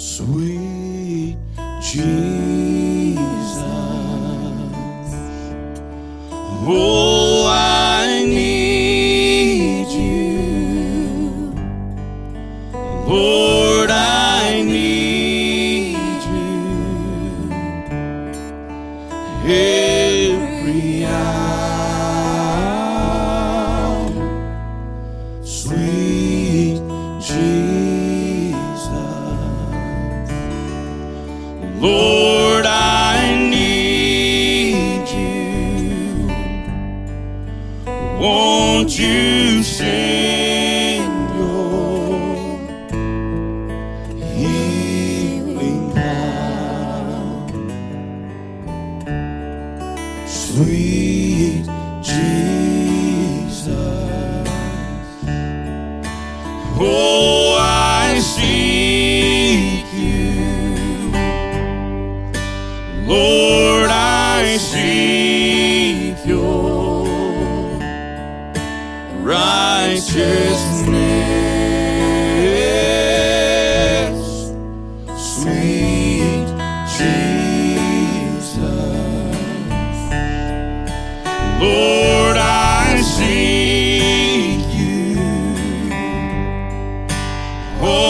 Sweet Jesus. Oh, Lord, I need you. Won't you send your healing power? Sweet Jesus. Oh, I seek your righteousness. Sweet Jesus. Lord, I seek you. All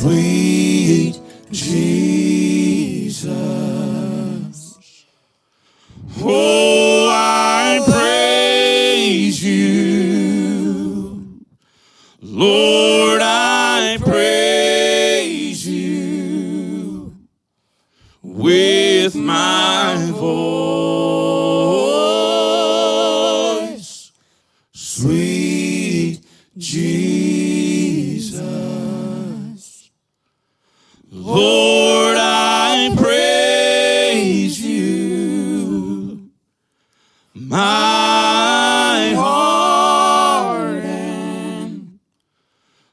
Sweet Jesus. Oh, I praise you. Lord, I praise you with my voice. Sweet Jesus. Lord, I praise you. My heart and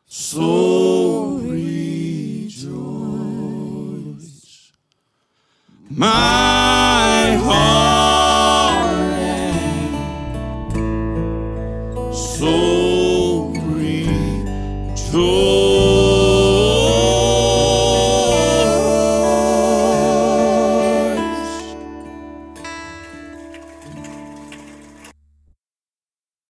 soul rejoice. My heart and soul.